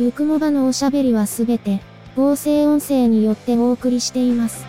ゆくもばのおしゃべりはすべて、合成音声によってお送りしています。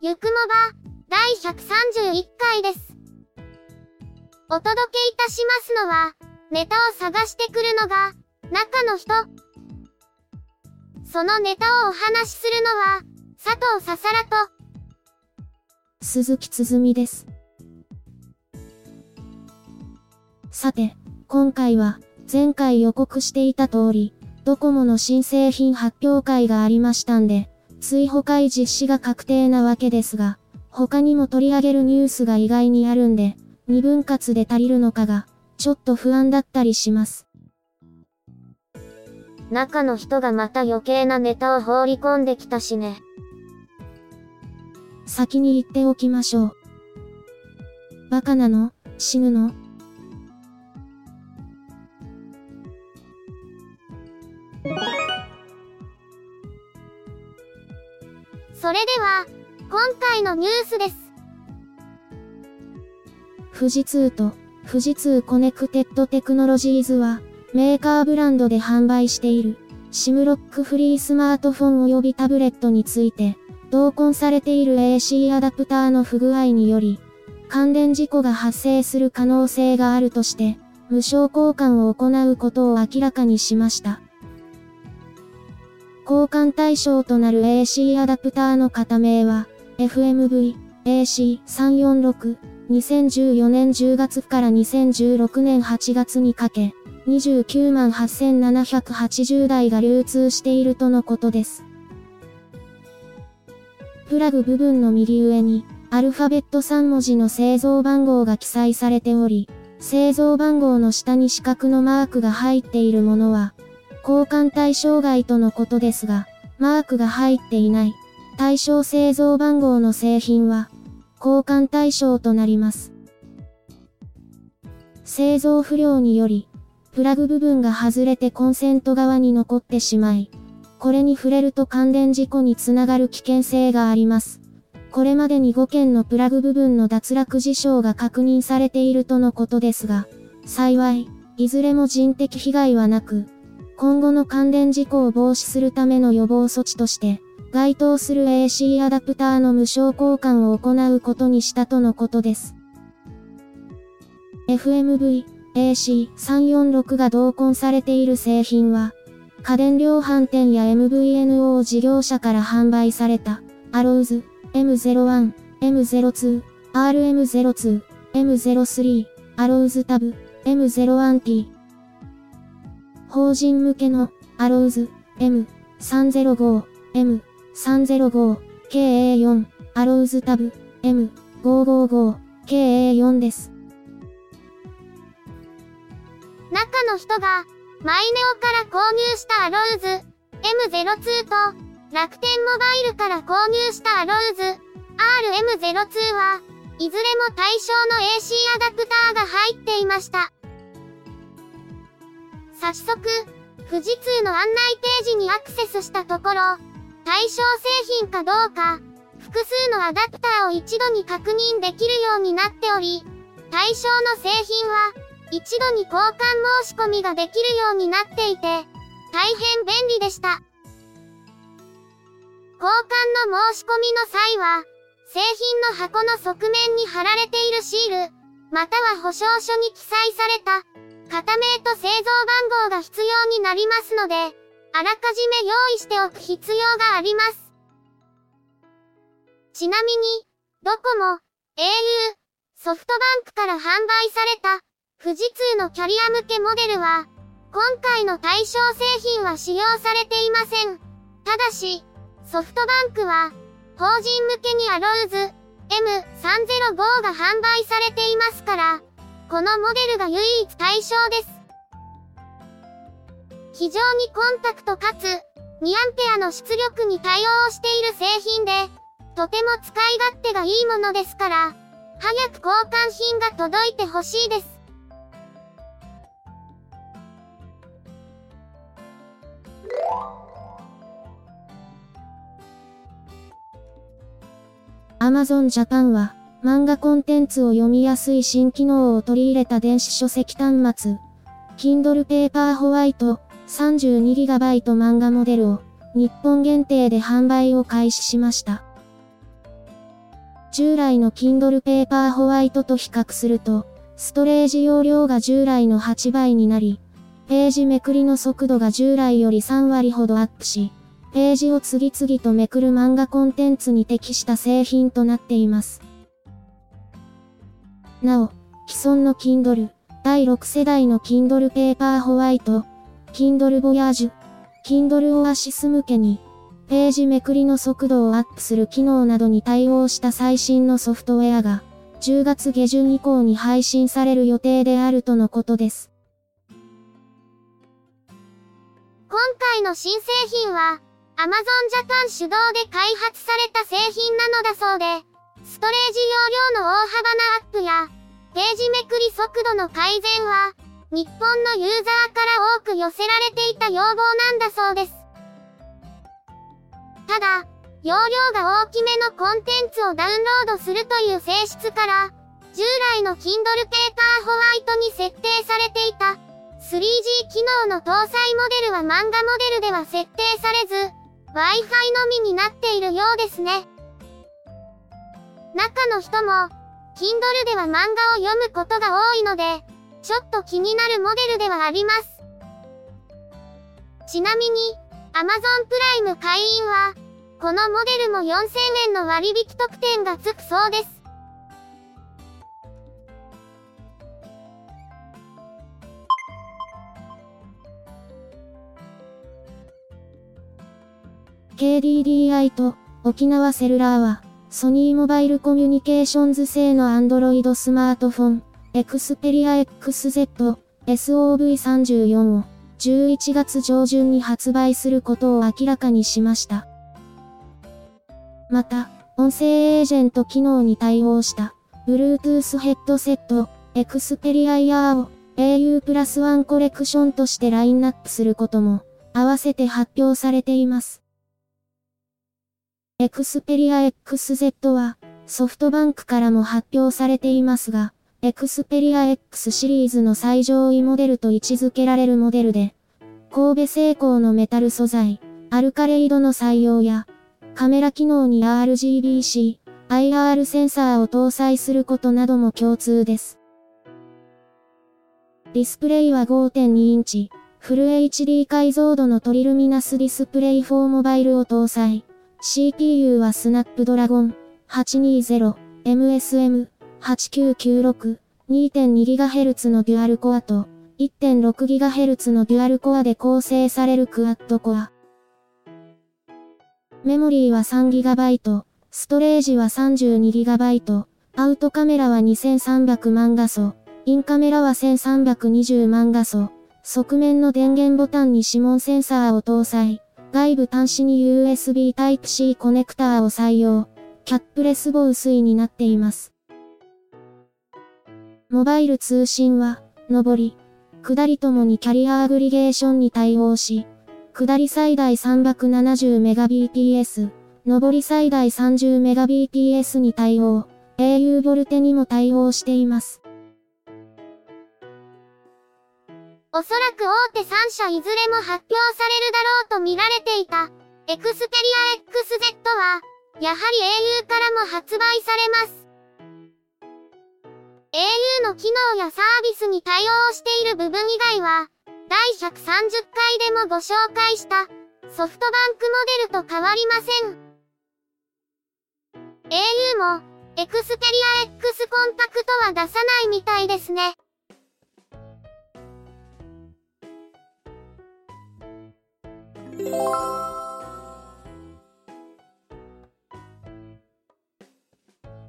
ゆくもば、第131回です。お届けいたしますのは、ネタを探してくるのが、中の人。そのネタをお話しするのは、佐藤ささらと、鈴木つづみです。さて、今回は、前回予告していた通り、ドコモの新製品発表会がありましたんで、追放会実施が確定なわけですが、他にも取り上げるニュースが意外にあるんで、二分割で足りるのかが、ちょっと不安だったりします。中の人がまた余計なネタを放り込んできたしね。先に言っておきましょう。バカなの？死ぬの？それでは、今回のニュースです。富士通と富士通コネクテッドテクノロジーズは、メーカーブランドで販売している、シムロックフリースマートフォン及びタブレットについて、同梱されている AC アダプターの不具合により、関連事故が発生する可能性があるとして、無償交換を行うことを明らかにしました。交換対象となる AC アダプターの型名は、FMV AC346 2014年10月から2016年8月にかけ、29万8780台が流通しているとのことです。プラグ部分の右上に、アルファベット3文字の製造番号が記載されており、製造番号の下に四角のマークが入っているものは、交換対象外とのことですが、マークが入っていない、対象製造番号の製品は、交換対象となります。製造不良により、プラグ部分が外れてコンセント側に残ってしまい、これに触れると関連事故につながる危険性があります。これまでに5件のプラグ部分の脱落事象が確認されているとのことですが、幸い、いずれも人的被害はなく、今後の関連事故を防止するための予防措置として、該当する AC アダプターの無償交換を行うことにしたとのことです。FMV、AC346 が同梱されている製品は、家電量販店や MVNO 事業者から販売された、アローズ、M01、M02、RM02、M03、アローズタブ、M01T、法人向けの、アローズ、M305、M305、KA4、アローズタブ、M555、KA4 です。の人が、マイネオから購入したアローズ、M02 と、楽天モバイルから購入したアローズ、RM02 は、いずれも対象の AC アダプターが入っていました。早速、富士通の案内ページにアクセスしたところ、対象製品かどうか、複数のアダプターを一度に確認できるようになっており、対象の製品は、一度に交換申し込みができるようになっていて、大変便利でした。交換の申し込みの際は、製品の箱の側面に貼られているシール、または保証書に記載された、型名と製造番号が必要になりますので、あらかじめ用意しておく必要があります。ちなみに、ドコモ、au、ソフトバンクから販売された、富士通のキャリア向けモデルは、今回の対象製品は使用されていません。ただし、ソフトバンクは、法人向けにアローズ M305 が販売されていますから、このモデルが唯一対象です。非常にコンパクトかつ、2A の出力に対応している製品で、とても使い勝手がいいものですから、早く交換品が届いてほしいです。Amazon Japan は、漫画コンテンツを読みやすい新機能を取り入れた電子書籍端末、Kindle Paper White 32GB 漫画モデルを、日本限定で販売を開始しました。従来の Kindle Paper White と比較すると、ストレージ容量が従来の8倍になり、ページめくりの速度が従来より3割ほどアップし、ページを次々とめくる漫画コンテンツに適した製品となっています。なお、既存の Kindle、第6世代の Kindle Paper White、Kindle Voyage、Kindle Oasis 向けに、ページめくりの速度をアップする機能などに対応した最新のソフトウェアが、10月下旬以降に配信される予定であるとのことです。今回の新製品は、Amazon Japan 主導で開発された製品なのだそうで、ストレージ容量の大幅なアップや、ページめくり速度の改善は、日本のユーザーから多く寄せられていた要望なんだそうです。ただ、容量が大きめのコンテンツをダウンロードするという性質から、従来の Kindle Paper White に設定されていた 3G 機能の搭載モデルは漫画モデルでは設定されず、Wi-Fi のみになっているようですね。中の人も、Kindle では漫画を読むことが多いので、ちょっと気になるモデルではあります。ちなみに、Amazon プライム会員は、このモデルも4000円の割引特典がつくそうです。KDDI と沖縄セルラーは、ソニーモバイルコミュニケーションズ製の Android スマートフォン、Xperia XZ SOV34 を11月上旬に発売することを明らかにしました。また、音声エージェント機能に対応した、Bluetooth ヘッドセット、Xperia r を au プラスワンコレクションとしてラインナップすることも、合わせて発表されています。エクスペリア XZ は、ソフトバンクからも発表されていますが、エクスペリア X シリーズの最上位モデルと位置づけられるモデルで、神戸製鋼のメタル素材、アルカレイドの採用や、カメラ機能に RGBC、IR センサーを搭載することなども共通です。ディスプレイは5.2インチ、フル HD 解像度の TRILUMINOS Display for mobile を搭載。CPU はスナップドラゴン 820MSM8996 2.2GHz のデュアルコアと 1.6GHz のデュアルコアで構成されるクアッドコア。メモリーは 3GB、ストレージは 32GB、アウトカメラは2300万画素、インカメラは1320万画素、側面の電源ボタンに指紋センサーを搭載。外部端子に USB Type-C コネクターを採用。キャップレス防水になっています。モバイル通信は、上り、下りともにキャリアアグリゲーションに対応し、下り最大 370Mbps、上り最大 30Mbps に対応、au ボルテにも対応しています。おそらく大手3社いずれも発表されるだろうと見られていた、エクスペリア XZ は、やはり au からも発売されます。au の機能やサービスに対応している部分以外は、第130回でもご紹介したソフトバンクモデルと変わりません。au もエクスペリア X コンパクトは出さないみたいですね。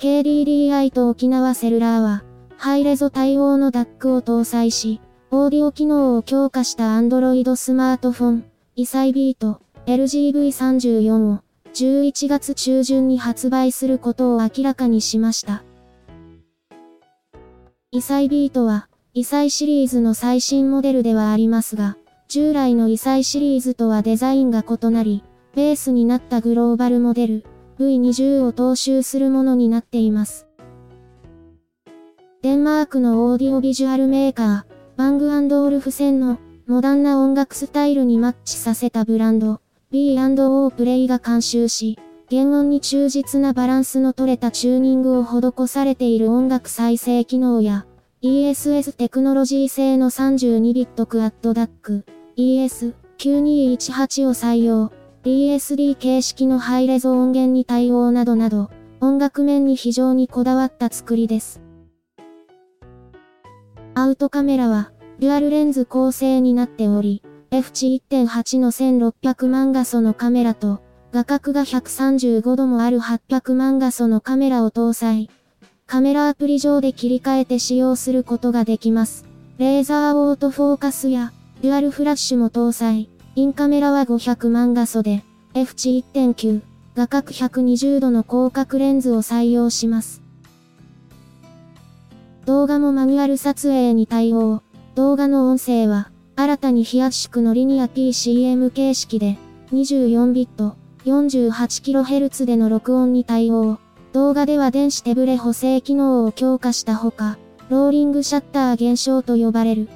KDDI と沖縄セルラーは、ハイレゾ対応の DAC を搭載し、オーディオ機能を強化した Android スマートフォン、イサイビート、LGV34 を11月中旬に発売することを明らかにしました。イサイビートは、イサイシリーズの最新モデルではありますが、従来のイサイシリーズとはデザインが異なり、ベースになったグローバルモデル、V20 を踏襲するものになっています。デンマークのオーディオビジュアルメーカー、バングオルフ線のモダンな音楽スタイルにマッチさせたブランド、B&O プレイが監修し、原音に忠実なバランスの取れたチューニングを施されている音楽再生機能や、ESS テクノロジー製の32ビットクアッド DAC、ES9218 を採用。DSD 形式のハイレゾ音源に対応などなど、音楽面に非常にこだわった作りです。アウトカメラは、デュアルレンズ構成になっており、f 値1.8の1600万画素のカメラと、画角が135度もある800万画素のカメラを搭載。カメラアプリ上で切り替えて使用することができます。レーザーオートフォーカスや、デュアルフラッシュも搭載。インカメラは500万画素で、F 値1.9、画角120度の広角レンズを採用します。動画もマニュアル撮影に対応。動画の音声は、新たに非圧縮のリニア PCM 形式で、24ビット、48kHz での録音に対応。動画では電子手ブレ補正機能を強化したほか、ローリングシャッター現象と呼ばれる、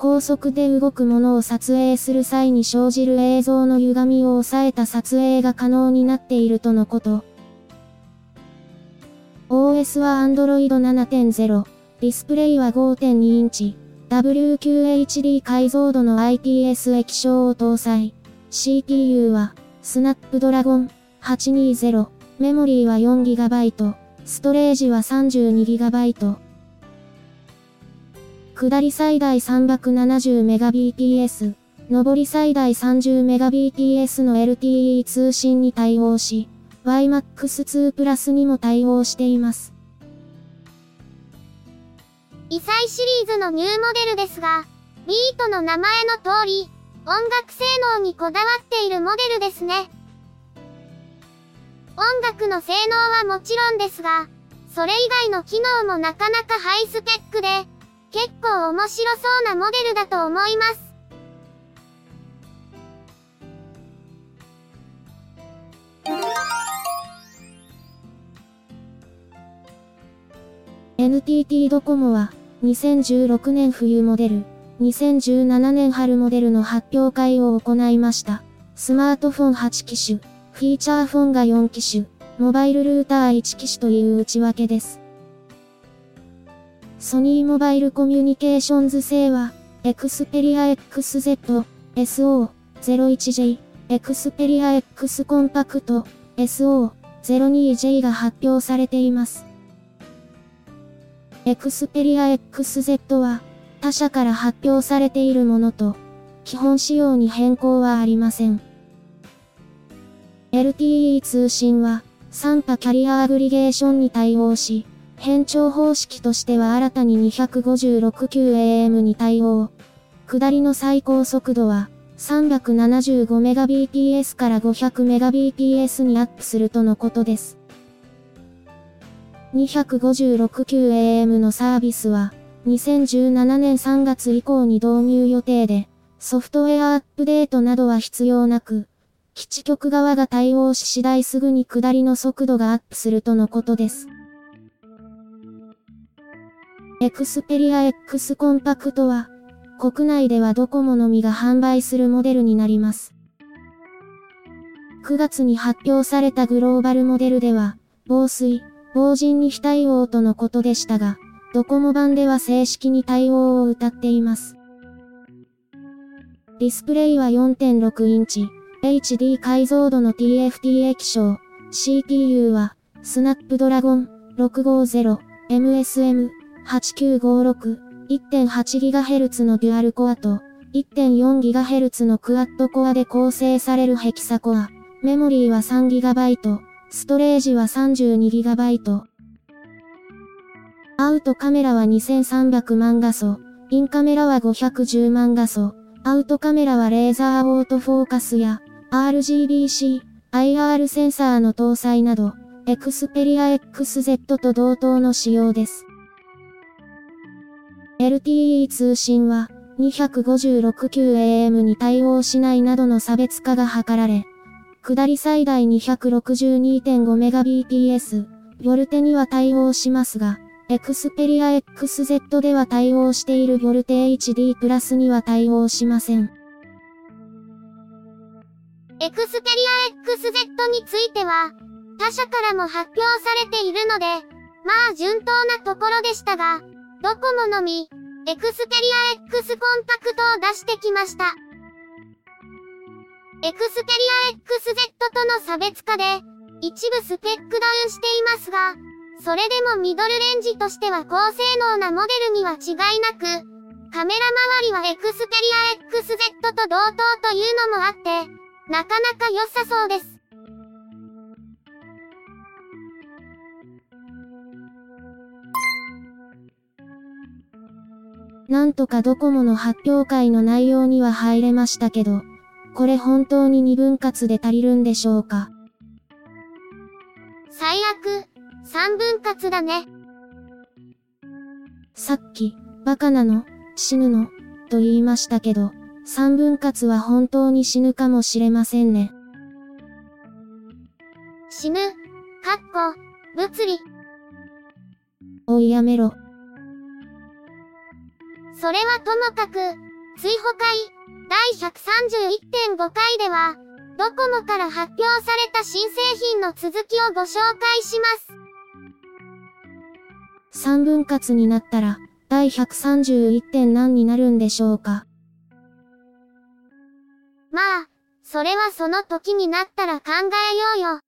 高速で動くものを撮影する際に生じる映像の歪みを抑えた撮影が可能になっているとのこと。OS は Android 7.0、ディスプレイは5.2インチ、WQHD 解像度の IPS 液晶を搭載。CPU は、スナップドラゴン820、メモリーは 4GB、ストレージは 32GB。下り最大 370Mbps、上り最大 30Mbps の LTE 通信に対応し、YMAX2 プラスにも対応しています。異彩シリーズのニューモデルですが、ビートの名前の通り、音楽性能にこだわっているモデルですね。音楽の性能はもちろんですが、それ以外の機能もなかなかハイスペックで、結構面白そうなモデルだと思います。NTT ドコモは2016年冬モデル、2017年春モデルの発表会を行いました。スマートフォン8機種、フィーチャーフォンが4機種、モバイルルーター1機種という内訳です。ソニーモバイルコミュニケーションズ製は、エクスペリア XZ、SO01J、エクスペリア X コンパクト、SO02J が発表されています。エクスペリア XZ は、他社から発表されているものと、基本仕様に変更はありません。LTE 通信は、3波キャリアアグリゲーションに対応し、変調方式としては新たに 256QAM に対応。下りの最高速度は 375Mbps から 500Mbps にアップするとのことです。256QAM のサービスは2017年3月以降に導入予定で、ソフトウェアアップデートなどは必要なく、基地局側が対応し次第すぐに下りの速度がアップするとのことです。エクスペリア X コンパクトは、国内ではドコモのみが販売するモデルになります。9月に発表されたグローバルモデルでは、防水、防塵に非対応とのことでしたが、ドコモ版では正式に対応を謳っています。ディスプレイは4.6インチ、HD 解像度の TFT 液晶、CPU は、スナップドラゴン650、MSM、8956、1.8GHz のデュアルコアと、1.4GHz のクワッドコアで構成されるヘキサコア。メモリーは 3GB。ストレージは 32GB。アウトカメラは2300万画素。インカメラは510万画素。アウトカメラはレーザーオートフォーカスや RGBC、IR センサーの搭載など、エクスペリア XZ と同等の仕様です。LTE 通信は 256QAM に対応しないなどの差別化が図られ、下り最大 262.5Mbps、ボルテには対応しますが、エクスペリア XZ では対応しているボルテ HD プラスには対応しません。Xperia XZ については、他社からも発表されているので、まあ順当なところでしたが、ドコモのみ、エクスペリア X コンタクトを出してきました。エクスペリア XZ との差別化で、一部スペックダウンしていますが、それでもミドルレンジとしては高性能なモデルには違いなく、カメラ周りはエクスペリア XZ と同等というのもあって、なかなか良さそうです。なんとかドコモの発表会の内容には入れましたけど、これ本当に2分割で足りるんでしょうか？最悪、3分割だね。さっき、バカなの、死ぬの、と言いましたけど、3分割は本当に死ぬかもしれませんね。死ぬ、かっこ、物理。おいやめろ。それはともかく、追放会、第131.5回では、ドコモから発表された新製品の続きをご紹介します。3分割になったら、第131点何になるんでしょうか？まあ、それはその時になったら考えようよ。